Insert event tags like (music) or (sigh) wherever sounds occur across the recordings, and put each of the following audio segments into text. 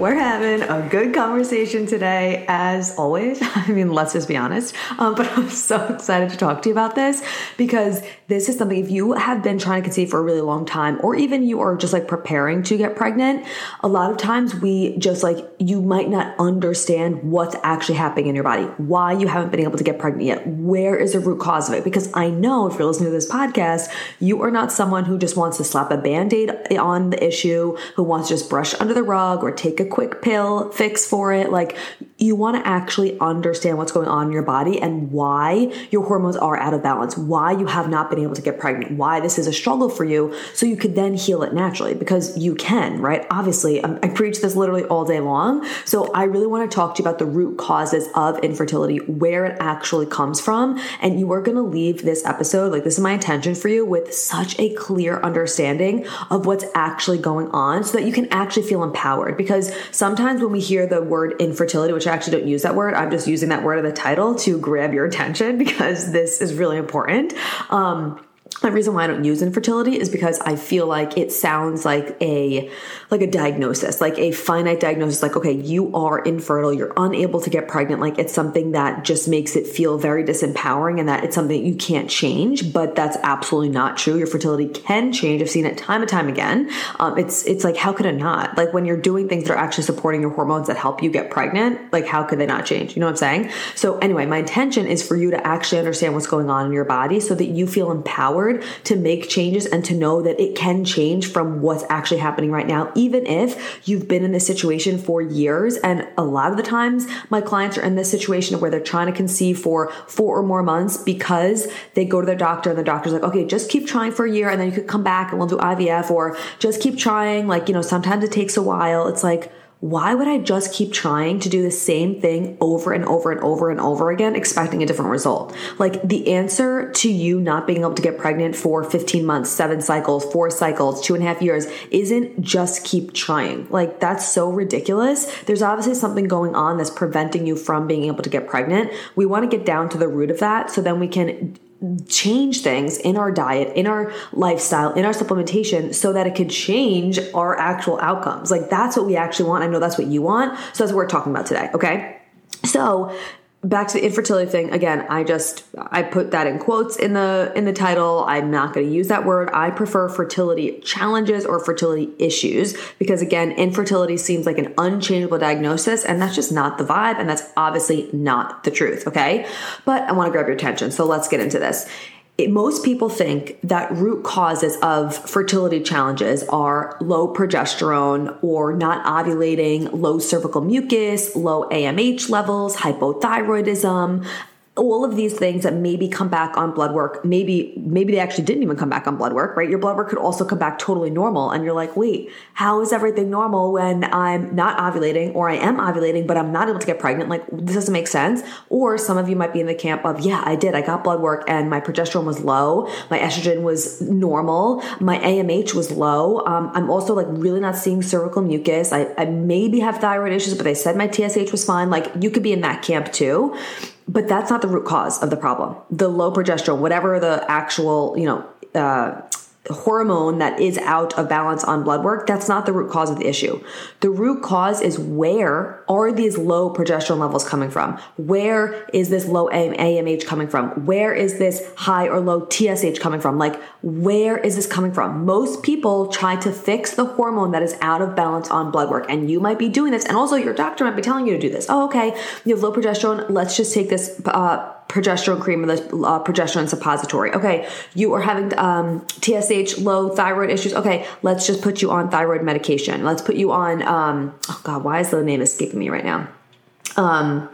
We're having a good conversation today, as always. (laughs) I mean, let's just be honest. Um, but (laughs) I'm so excited to talk to you about this because this is something, if you have been trying to conceive for a really long time, or even you are just like preparing to get pregnant, a lot of times we just like, you might not understand what's actually happening in your body, why you haven't been able to get pregnant yet, where is the root cause of it. Because I know if you're listening to this podcast, you are not someone who just wants to slap a band aid on the issue, who wants to just brush under the rug or take a quick pill fix for it. Like you want to actually understand what's going on in your body and why your hormones are out of balance, why you have not been able to get pregnant, why this is a struggle for you, so you could then heal it naturally because you can, right? Obviously, I preach this literally all day long. So I really want to talk to you about the root causes of infertility, where it actually comes from. And you are going to leave this episode, like this is my intention for you, with such a clear understanding of what's actually going on so that you can actually feel empowered because sometimes when we hear the word infertility, which I actually don't use that word, I'm just using that word in the title to grab your attention (laughs) because this is really important. Um, the reason why I don't use infertility is because I feel like it sounds like a like a diagnosis, like a finite diagnosis like okay, you are infertile, you're unable to get pregnant, like it's something that just makes it feel very disempowering and that it's something that you can't change, but that's absolutely not true. Your fertility can change. I've seen it time and time again. Um, it's it's like how could it not? Like when you're doing things that are actually supporting your hormones that help you get pregnant, like how could they not change? You know what I'm saying? So anyway, my intention is for you to actually understand what's going on in your body so that you feel empowered empowered to make changes and to know that it can change from what's actually happening right now, even if you've been in this situation for years. And a lot of the times, my clients are in this situation where they're trying to conceive for four or more months because they go to their doctor and the doctor's like, okay, just keep trying for a year and then you could come back and we'll do IVF or just keep trying. Like, you know, sometimes it takes a while. It's like, why would I just keep trying to do the same thing over and over and over and over again, expecting a different result? Like the answer to you not being able to get pregnant for 15 months, seven cycles, four cycles, two and a half years isn't just keep trying. Like that's so ridiculous. There's obviously something going on that's preventing you from being able to get pregnant. We want to get down to the root of that so then we can change things in our diet, in our lifestyle, in our supplementation so that it could change our actual outcomes. Like that's what we actually want. I know that's what you want. So that's what we're talking about today. Okay. So back to the infertility thing again i just i put that in quotes in the in the title. I'm not going to use that word. I prefer fertility challenges or fertility issues because again infertility seems like an unchangeable diagnosis and that's just not the vibe and that's obviously not the truth okay? But i want to grab your attention so let's get into this it, most people think that root causes of fertility challenges are low progesterone or not ovulating, low cervical mucus, low AMH levels, hypothyroidism, all of these things that maybe come back on blood work maybe maybe they actually didn't even come back on blood work right? Your blood work could also come back totally normal and you're like wait how is everything normal when i'm not ovulating or i am ovulating but i'm not able to get pregnant? Like this doesn't make sense. Or some of you might be in the camp of yeah i did. I got blood work and my progesterone was low. My estrogen was normal. My amh was low. Um, i'm also like really not seeing cervical mucus. I, I maybe have thyroid issues but they said my tsh was fine. Like you could be in that camp too but that's not the root cause of the problem. The low progesterone, whatever the actual, you know, uh, hormone that is out of balance on blood work, that's not the root cause of the issue. The root cause is where are these low progesterone levels coming from? Where is this low AMH coming from? Where is this high or low TSH coming from? Like, where is this coming from? Most people try to fix the hormone that is out of balance on blood work, and you might be doing this, and also your doctor might be telling you to do this. Oh, okay, you have low progesterone. Let's just take this. Uh, progesterone cream and the uh, progesterone suppository. Okay, you are having um, TSH, low thyroid issues. Okay, let's just put you on thyroid medication. Let's put you on. Um, oh God, why is the name escaping me right now? Um,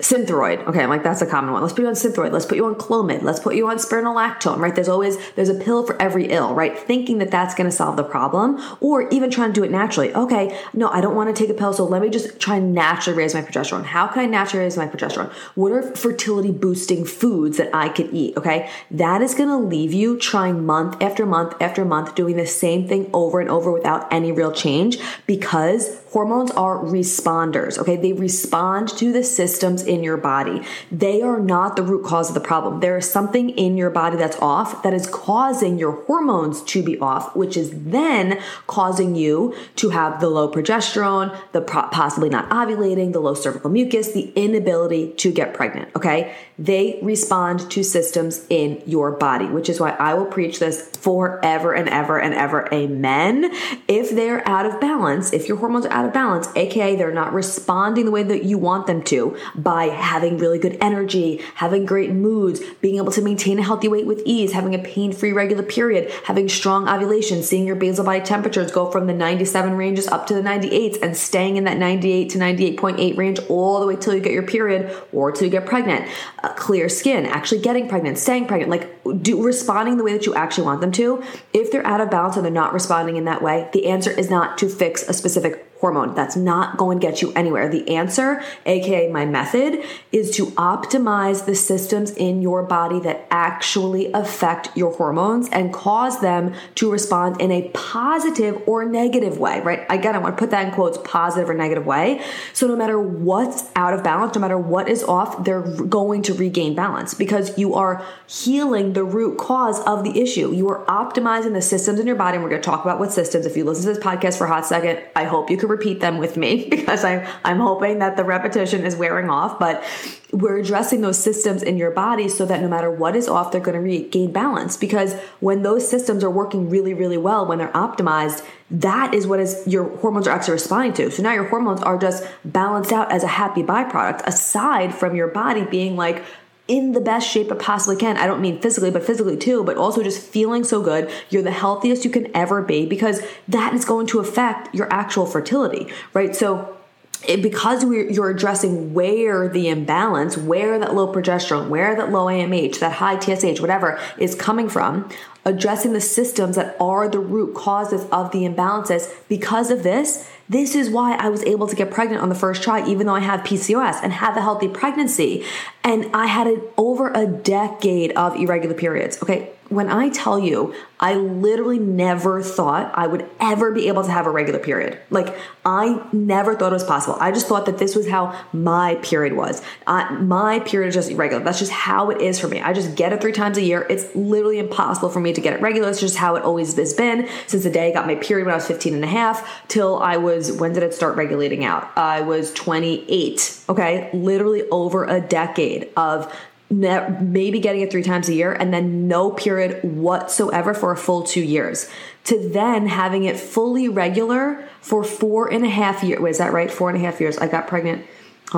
Synthroid. Okay, I'm like, that's a common one. Let's put you on Synthroid. Let's put you on Clomid. Let's put you on spironolactone, right? There's always, there's a pill for every ill, right? Thinking that that's going to solve the problem or even trying to do it naturally. Okay, no, I don't want to take a pill, so let me just try and naturally raise my progesterone. How can I naturally raise my progesterone? What are fertility boosting foods that I could eat? Okay, that is going to leave you trying month after month after month doing the same thing over and over without any real change because hormones are responders. Okay, they respond to the systems in your body. They are not the root cause of the problem. There is something in your body that's off that is causing your hormones to be off, which is then causing you to have the low progesterone, the possibly not ovulating, the low cervical mucus, the inability to get pregnant. Okay, they respond to systems in your body, which is why I will preach this forever and ever and ever. Amen. If they're out of balance, if your hormones are out of balance, aka they're not responding the way that you want them to by having really good energy, having great moods, being able to maintain a healthy weight with ease, having a pain free regular period, having strong ovulation, seeing your basal body temperatures go from the 97 ranges up to the 98s and staying in that 98 to 98.8 range all the way till you get your period or till you get pregnant. Uh, clear skin, actually getting pregnant, staying pregnant, like do responding the way that you actually want them to. If they're out of balance and they're not responding in that way, the answer is not to fix a specific hormone. That's not going to get you anywhere. The answer, aka my method, is to optimize the systems in your body that actually affect your hormones and cause them to respond in a positive or negative way, right? Again, I want to put that in quotes positive or negative way. So no matter what's out of balance, no matter what is off, they're going to regain balance because you are healing the root cause of the issue. You are optimizing the systems in your body. And we're going to talk about what systems. If you listen to this podcast for a hot second, I hope you could repeat them with me (laughs) because I'm I'm hoping that the repetition is wearing off. But we're addressing those systems in your body so that no matter what is off, they're going to regain balance. Because when those systems are working really, really well, when they're optimized, that is what is your hormones are actually responding to. So now your hormones are just balanced out as a happy byproduct, aside from your body being like, in the best shape it possibly can. I don't mean physically, but physically too, but also just feeling so good. You're the healthiest you can ever be because that is going to affect your actual fertility, right? So it, because we, you're addressing where the imbalance, where that low progesterone, where that low AMH, that high TSH, whatever is coming from, addressing the systems that are the root causes of the imbalances. Because of this, this is why I was able to get pregnant on the first try, even though I have PCOS and have a healthy pregnancy. And I had an, over a decade of irregular periods. Okay, when I tell you, I literally never thought I would ever be able to have a regular period. Like, I never thought it was possible. I just thought that this was how my period was. My period is just irregular. That's just how it is for me. I just get it three times a year. It's literally impossible for me to get it regular. It's just how it always has been since the day I got my period when I was 15 and a half till I was, when did it start regulating out? I was 28. Okay. Literally over a decade of maybe getting it three times a year and then no period whatsoever for a full two years to then having it fully regular for four and a half years. Wait, is that right? Four and a half years. I got pregnant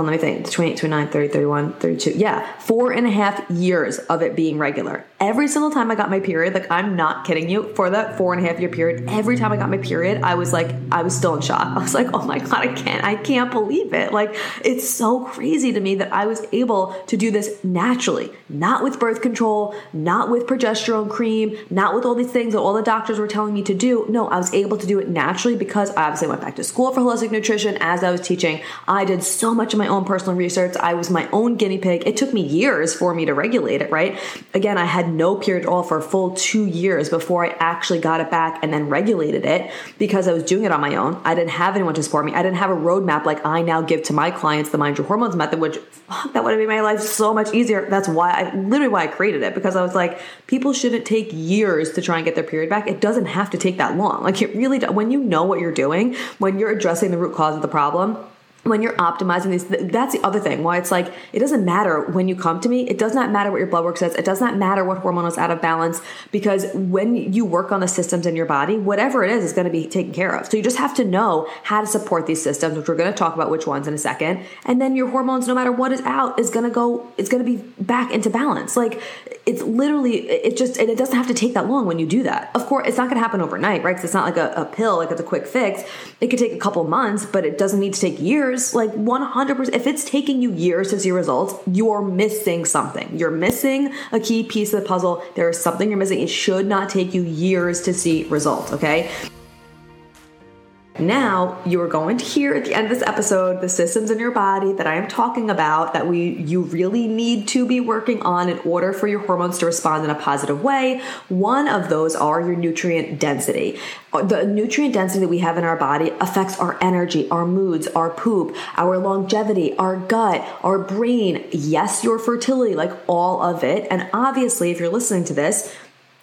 Let me think. 28, 29, 30, 31, 32. Yeah, four and a half years of it being regular. Every single time I got my period, like I'm not kidding you, for that four and a half year period, every time I got my period, I was like, I was still in shock. I was like, oh my God, I can't, I can't believe it. Like, it's so crazy to me that I was able to do this naturally, not with birth control, not with progesterone cream, not with all these things that all the doctors were telling me to do. No, I was able to do it naturally because I obviously went back to school for holistic nutrition as I was teaching. I did so much of my own personal research. I was my own guinea pig. It took me years for me to regulate it, right? Again, I had no period at all for a full two years before I actually got it back and then regulated it because I was doing it on my own. I didn't have anyone to support me. I didn't have a roadmap like I now give to my clients, the Mind Your Hormones method, which fuck, that would have made my life so much easier. That's why I literally why I created it because I was like, people shouldn't take years to try and get their period back. It doesn't have to take that long. Like it really, when you know what you're doing, when you're addressing the root cause of the problem, when you're optimizing these that's the other thing why it's like it doesn't matter when you come to me it does not matter what your blood work says it does not matter what hormone is out of balance because when you work on the systems in your body whatever it is is going to be taken care of. So you just have to know how to support these systems which we're going to talk about which ones in a second and then your hormones no matter what is out is going to go it's going to be back into balance. Like it's literally it just and it doesn't have to take that long when you do that. Of course it's not going to happen overnight right? Because it's not like a, a pill like it's a quick fix. It could take a couple months but it doesn't need to take years years, like 100%. If it's taking you years to see results, you're missing something. You're missing a key piece of the puzzle. There is something you're missing. It should not take you years to see results, okay? Now you are going to hear at the end of this episode the systems in your body that I am talking about that we you really need to be working on in order for your hormones to respond in a positive way. One of those are your nutrient density. The nutrient density that we have in our body affects our energy, our moods, our poop, our longevity, our gut, our brain, yes, your fertility, like all of it. And obviously, if you're listening to this,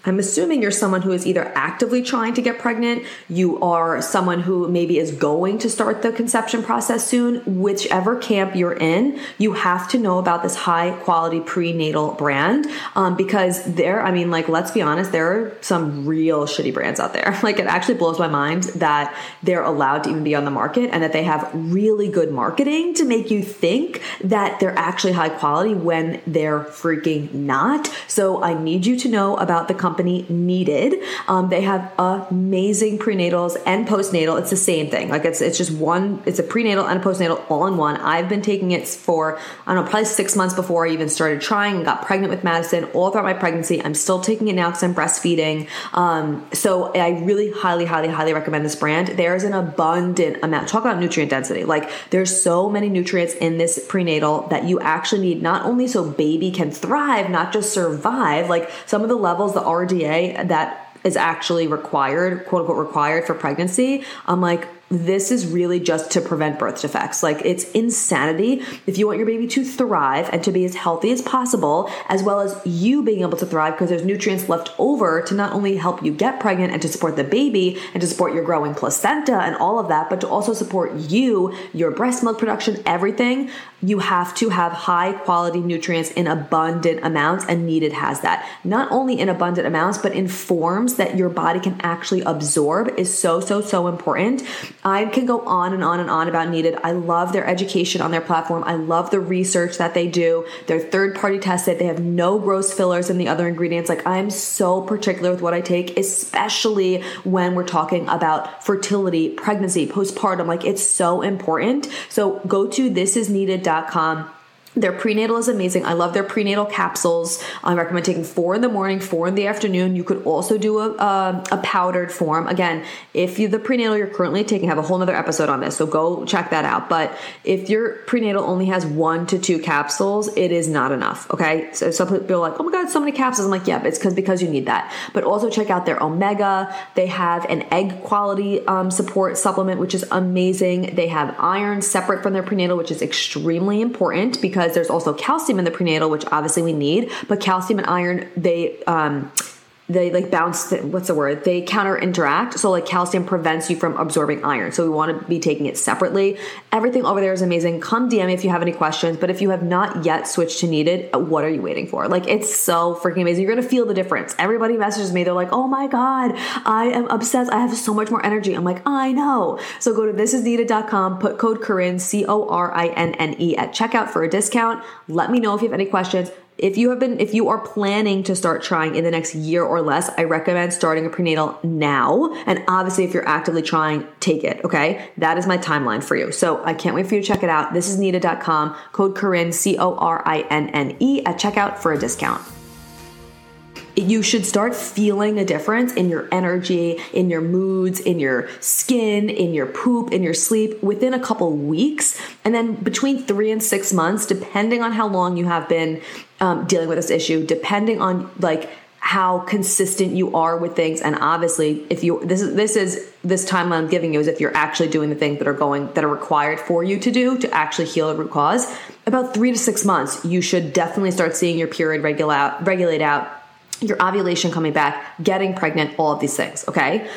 I'm assuming you're someone who is either actively trying to get pregnant, you are someone who maybe is going to start the conception process soon. Whichever camp you're in, you have to know about this high quality prenatal brand um, because there, I mean, like, let's be honest, there are some real shitty brands out there. (laughs) Like, it actually blows my mind that they're allowed to even be on the market and that they have really good marketing to make you think that they're actually high quality when they're freaking not. So, I need you to know about the company company Needed. Um, they have amazing prenatals and postnatal. It's the same thing. Like it's it's just one. It's a prenatal and a postnatal all in one. I've been taking it for I don't know probably six months before I even started trying and got pregnant with Madison. All throughout my pregnancy, I'm still taking it now because I'm breastfeeding. Um, so I really highly, highly, highly recommend this brand. There's an abundant amount. Talk about nutrient density. Like there's so many nutrients in this prenatal that you actually need not only so baby can thrive, not just survive. Like some of the levels that are RDA that is actually required, quote unquote required for pregnancy, I'm like, this is really just to prevent birth defects. Like it's insanity. If you want your baby to thrive and to be as healthy as possible, as well as you being able to thrive because there's nutrients left over to not only help you get pregnant and to support the baby and to support your growing placenta and all of that, but to also support you, your breast milk production, everything, you have to have high quality nutrients in abundant amounts and needed has that. Not only in abundant amounts, but in forms that your body can actually absorb is so, so, so important. I can go on and on and on about Needed. I love their education on their platform. I love the research that they do. They're third party tested. They have no gross fillers in the other ingredients. Like I'm so particular with what I take, especially when we're talking about fertility, pregnancy, postpartum. Like it's so important. So go to thisisneeded.com their prenatal is amazing. I love their prenatal capsules. I recommend taking four in the morning, four in the afternoon. You could also do a, a, a powdered form. Again, if you the prenatal you're currently taking, I have a whole other episode on this, so go check that out. But if your prenatal only has one to two capsules, it is not enough. Okay, so some people are like, oh my god, so many capsules. I'm like, yeah, it's because because you need that. But also check out their omega. They have an egg quality um, support supplement, which is amazing. They have iron separate from their prenatal, which is extremely important because because there's also calcium in the prenatal, which obviously we need, but calcium and iron, they, um, they like bounce what's the word? They counter interact so like calcium prevents you from absorbing iron. So we want to be taking it separately. Everything over there is amazing. Come dm me if you have any questions. But if you have not yet switched to needed what are you waiting for? Like it's so freaking amazing. You're gonna feel the difference. Everybody messages me. They're like oh my god i am obsessed. I have so much more energy. I'm like i know. So go to thisisneeded.com put code corinne c-o-r-i-n-n-e at checkout for a discount. Let me know if you have any questions if you have been if you are planning to start trying in the next year or less i recommend starting a prenatal now. And obviously if you're actively trying take it okay? That is my timeline for you. So i can't wait for you to check it out. This is needed.com code corinne c-o-r-i-n-n-e at checkout for a discount. You should start feeling a difference in your energy, in your moods, in your skin, in your poop, in your sleep within a couple weeks. And then between three and six months, depending on how long you have been um, dealing with this issue, depending on like how consistent you are with things and obviously if you this is this is this timeline I'm giving you is if you're actually doing the things that are going that are required for you to do to actually heal the root cause about 3 to 6 months you should definitely start seeing your period regulate regulate out your ovulation coming back, getting pregnant, all of these things, okay?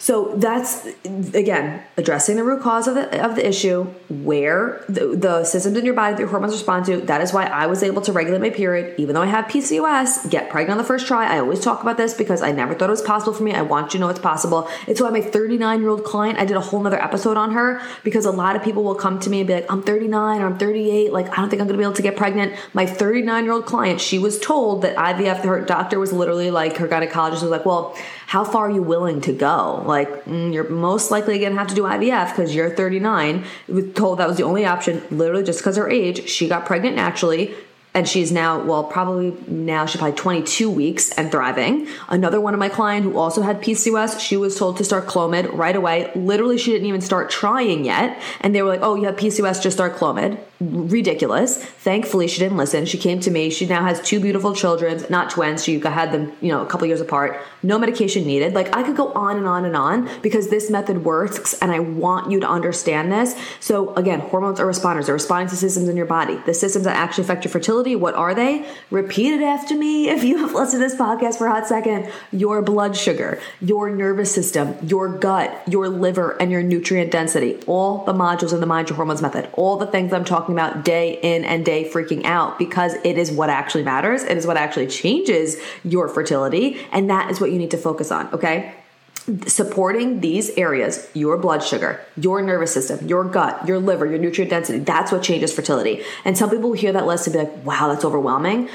So that's again addressing the root cause of the of the issue, where the, the systems in your body that your hormones respond to. That is why I was able to regulate my period, even though I have PCOS, get pregnant on the first try. I always talk about this because I never thought it was possible for me. I want you to know it's possible. It's why my 39 year old client, I did a whole nother episode on her because a lot of people will come to me and be like, I'm 39 or I'm 38, like I don't think I'm gonna be able to get pregnant. My 39 year old client, she was told that IVF, her doctor was literally like, her gynecologist was like, well how far are you willing to go? Like, mm, you're most likely going to have to do IVF because you're 39. We told that was the only option, literally just because her age. She got pregnant naturally and she's now well probably now she's probably 22 weeks and thriving another one of my client who also had pcos she was told to start clomid right away literally she didn't even start trying yet and they were like oh you have pcos just start clomid ridiculous. Thankfully she didn't listen. She came to me. She now has two beautiful children not twins. She had them you know a couple years apart. No medication needed. Like i could go on and on and on because this method works and i want you to understand this. So again hormones are responders. They're responding to systems in your body. The systems that actually affect your fertility what are they? Repeat it after me (laughs) if you have listened to this podcast for a hot second. Your blood sugar, your nervous system, your gut, your liver, and your nutrient density. All the modules in the Mind Your Hormones method. All the things I'm talking about day in and day freaking out because it is what actually matters. It is what actually changes your fertility. And that is what you need to focus on, okay? supporting these areas your blood sugar your nervous system your gut your liver your nutrient density that's what changes fertility and some people hear that list and be like wow that's overwhelming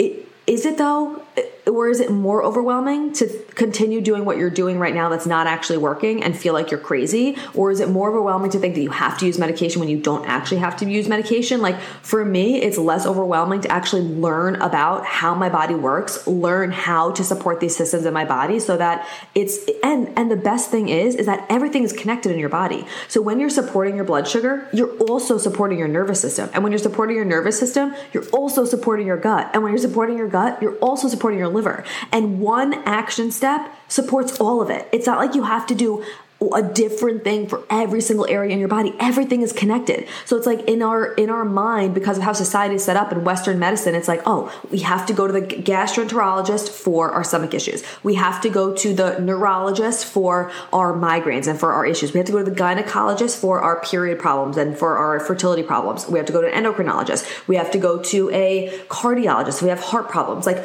it, is it though or is it more overwhelming to continue doing what you're doing right now that's not actually working and feel like you're crazy? Or is it more overwhelming to think that you have to use medication when you don't actually have to use medication? Like for me it's less overwhelming to actually learn about how my body works learn how to support these systems in my body so that it's and and the best thing is is that everything is connected in your body. So when you're supporting your blood sugar you're also supporting your nervous system. And when you're supporting your nervous system you're also supporting your gut. And when you're supporting your gut you're also supporting your liver. And one action step supports all of it. It's not like you have to do a different thing for every single area in your body. Everything is connected. So it's like in our in our mind because of how society is set up in western medicine it's like oh we have to go to the gastroenterologist for our stomach issues. We have to go to the neurologist for our migraines and for our issues. We have to go to the gynecologist for our period problems and for our fertility problems. We have to go to an endocrinologist. We have to go to a cardiologist. We have heart problems. Like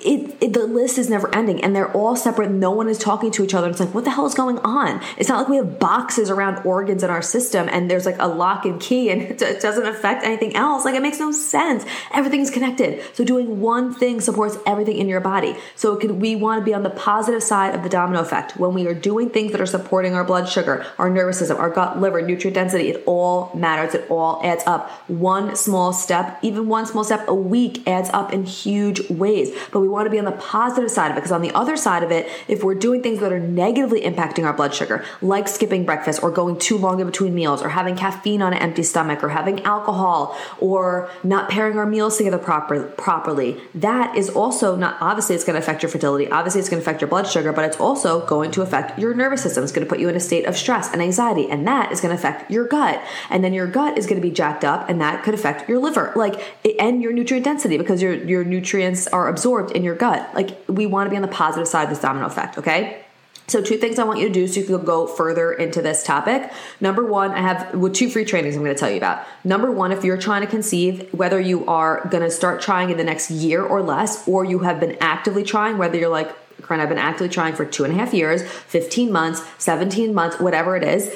it, it the list is never ending and they're all separate. No one is talking to each other. It's like what the hell is going on it's not like we have boxes around organs in our system and there's like a lock and key and (laughs) it doesn't affect anything else. Like it makes no sense. Everything's connected. So doing one thing supports everything in your body. So we want to be on the positive side of the domino effect. When we are doing things that are supporting our blood sugar, our nervous system, our gut, liver, nutrient density, it all matters. It all adds up. One small step, even one small step a week adds up in huge ways. But we want to be on the positive side of it because on the other side of it, if we're doing things that are negatively impacting our blood sugar, like skipping breakfast or going too long in between meals or having caffeine on an empty stomach or having alcohol or not pairing our meals together proper, properly, that is also not obviously it's going to affect your fertility. Obviously, it's going to affect your blood sugar, but it's also going to affect your nervous system. It's going to put you in a state of stress and anxiety, and that is going to affect your gut. And then your gut is going to be jacked up, and that could affect your liver, like and your nutrient density because your your nutrients are absorbed in your gut. Like we want to be on the positive side of this domino effect. Okay. So, two things I want you to do so you can go further into this topic. Number one, I have well, two free trainings I'm going to tell you about. Number one, if you're trying to conceive, whether you are going to start trying in the next year or less, or you have been actively trying, whether you're like, Corinne, I've been actively trying for two and a half years, 15 months, 17 months, whatever it is,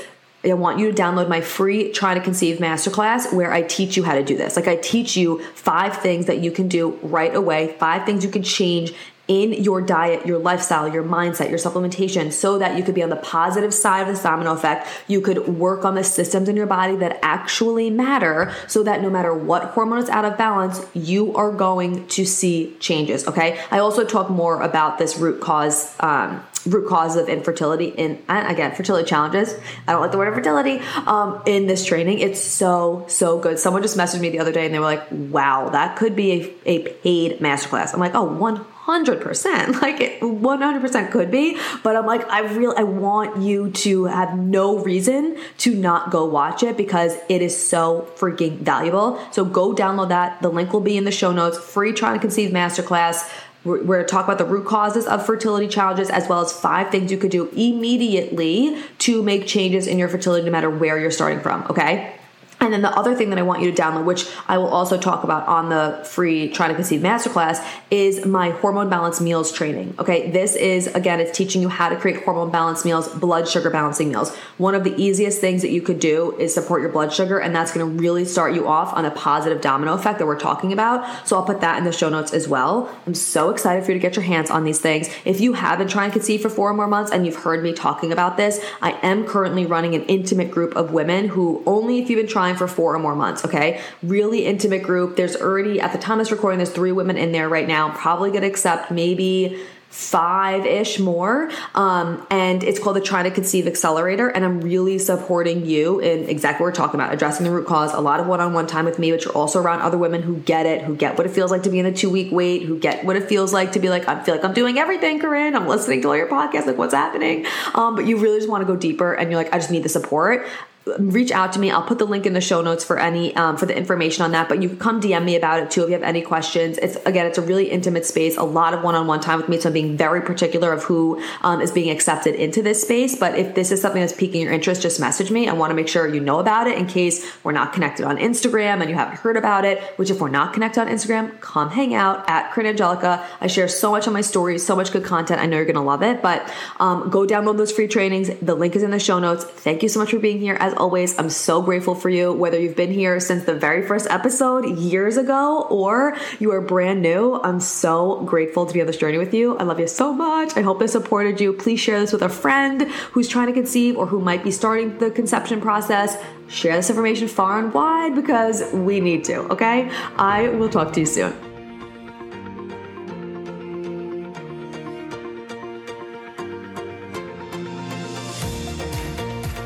I want you to download my free Try to Conceive Masterclass where I teach you how to do this. Like I teach you five things that you can do right away, five things you can change in your diet, your lifestyle, your mindset, your supplementation, so that you could be on the positive side of the domino effect. You could work on the systems in your body that actually matter so that no matter what hormone is out of balance, you are going to see changes. Okay. I also talk more about this root cause, um, root cause of infertility in again fertility challenges i don't like the word infertility um, in this training it's so so good someone just messaged me the other day and they were like wow that could be a, a paid masterclass i'm like oh one hundred percent. (laughs) Like it one hundred percent could be, but I'm like, I really I want you to have no reason to not go watch it because it is so freaking valuable. So go download that. The link will be in the show notes. Free trying to conceive masterclass. We're, we're talk about the root causes of fertility challenges as well as five things you could do immediately to make changes in your fertility no matter where you're starting from. Okay. And then the other thing that I want you to download, which I will also talk about on the free Trying to Conceive Masterclass, is my hormone balance meals training. Okay, this is again, it's teaching you how to create hormone balance meals, blood sugar balancing meals. One of the easiest things that you could do is support your blood sugar, and that's gonna really start you off on a positive domino effect that we're talking about. So I'll put that in the show notes as well. I'm so excited for you to get your hands on these things. If you have been trying to conceive for four or more months and you've heard me talking about this, I am currently running an intimate group of women who only if you've been trying for four or more months, okay? Really intimate group. There's already, at the time of this recording, there's three women in there right now. Probably gonna accept maybe five ish more. Um, and it's called the Trying to Conceive Accelerator. And I'm really supporting you in exactly what we're talking about addressing the root cause, a lot of one on one time with me, but you're also around other women who get it, who get what it feels like to be in a two week wait, who get what it feels like to be like, I feel like I'm doing everything, Corinne. I'm listening to all your podcasts, like what's happening. Um, but you really just want to go deeper and you're like, I just need the support reach out to me. I'll put the link in the show notes for any um, for the information on that. But you can come DM me about it too if you have any questions. It's again, it's a really intimate space. A lot of one-on-one time with me, so I'm being very particular of who um, is being accepted into this space. But if this is something that's piquing your interest, just message me. I want to make sure you know about it in case we're not connected on Instagram and you haven't heard about it. Which, if we're not connected on Instagram, come hang out at Corinne Angelica. I share so much on my stories, so much good content. I know you're gonna love it. But um, go download those free trainings. The link is in the show notes. Thank you so much for being here. As always, I'm so grateful for you, whether you've been here since the very first episode years ago or you are brand new. I'm so grateful to be on this journey with you. I love you so much. I hope this supported you. Please share this with a friend who's trying to conceive or who might be starting the conception process. Share this information far and wide because we need to, okay? I will talk to you soon.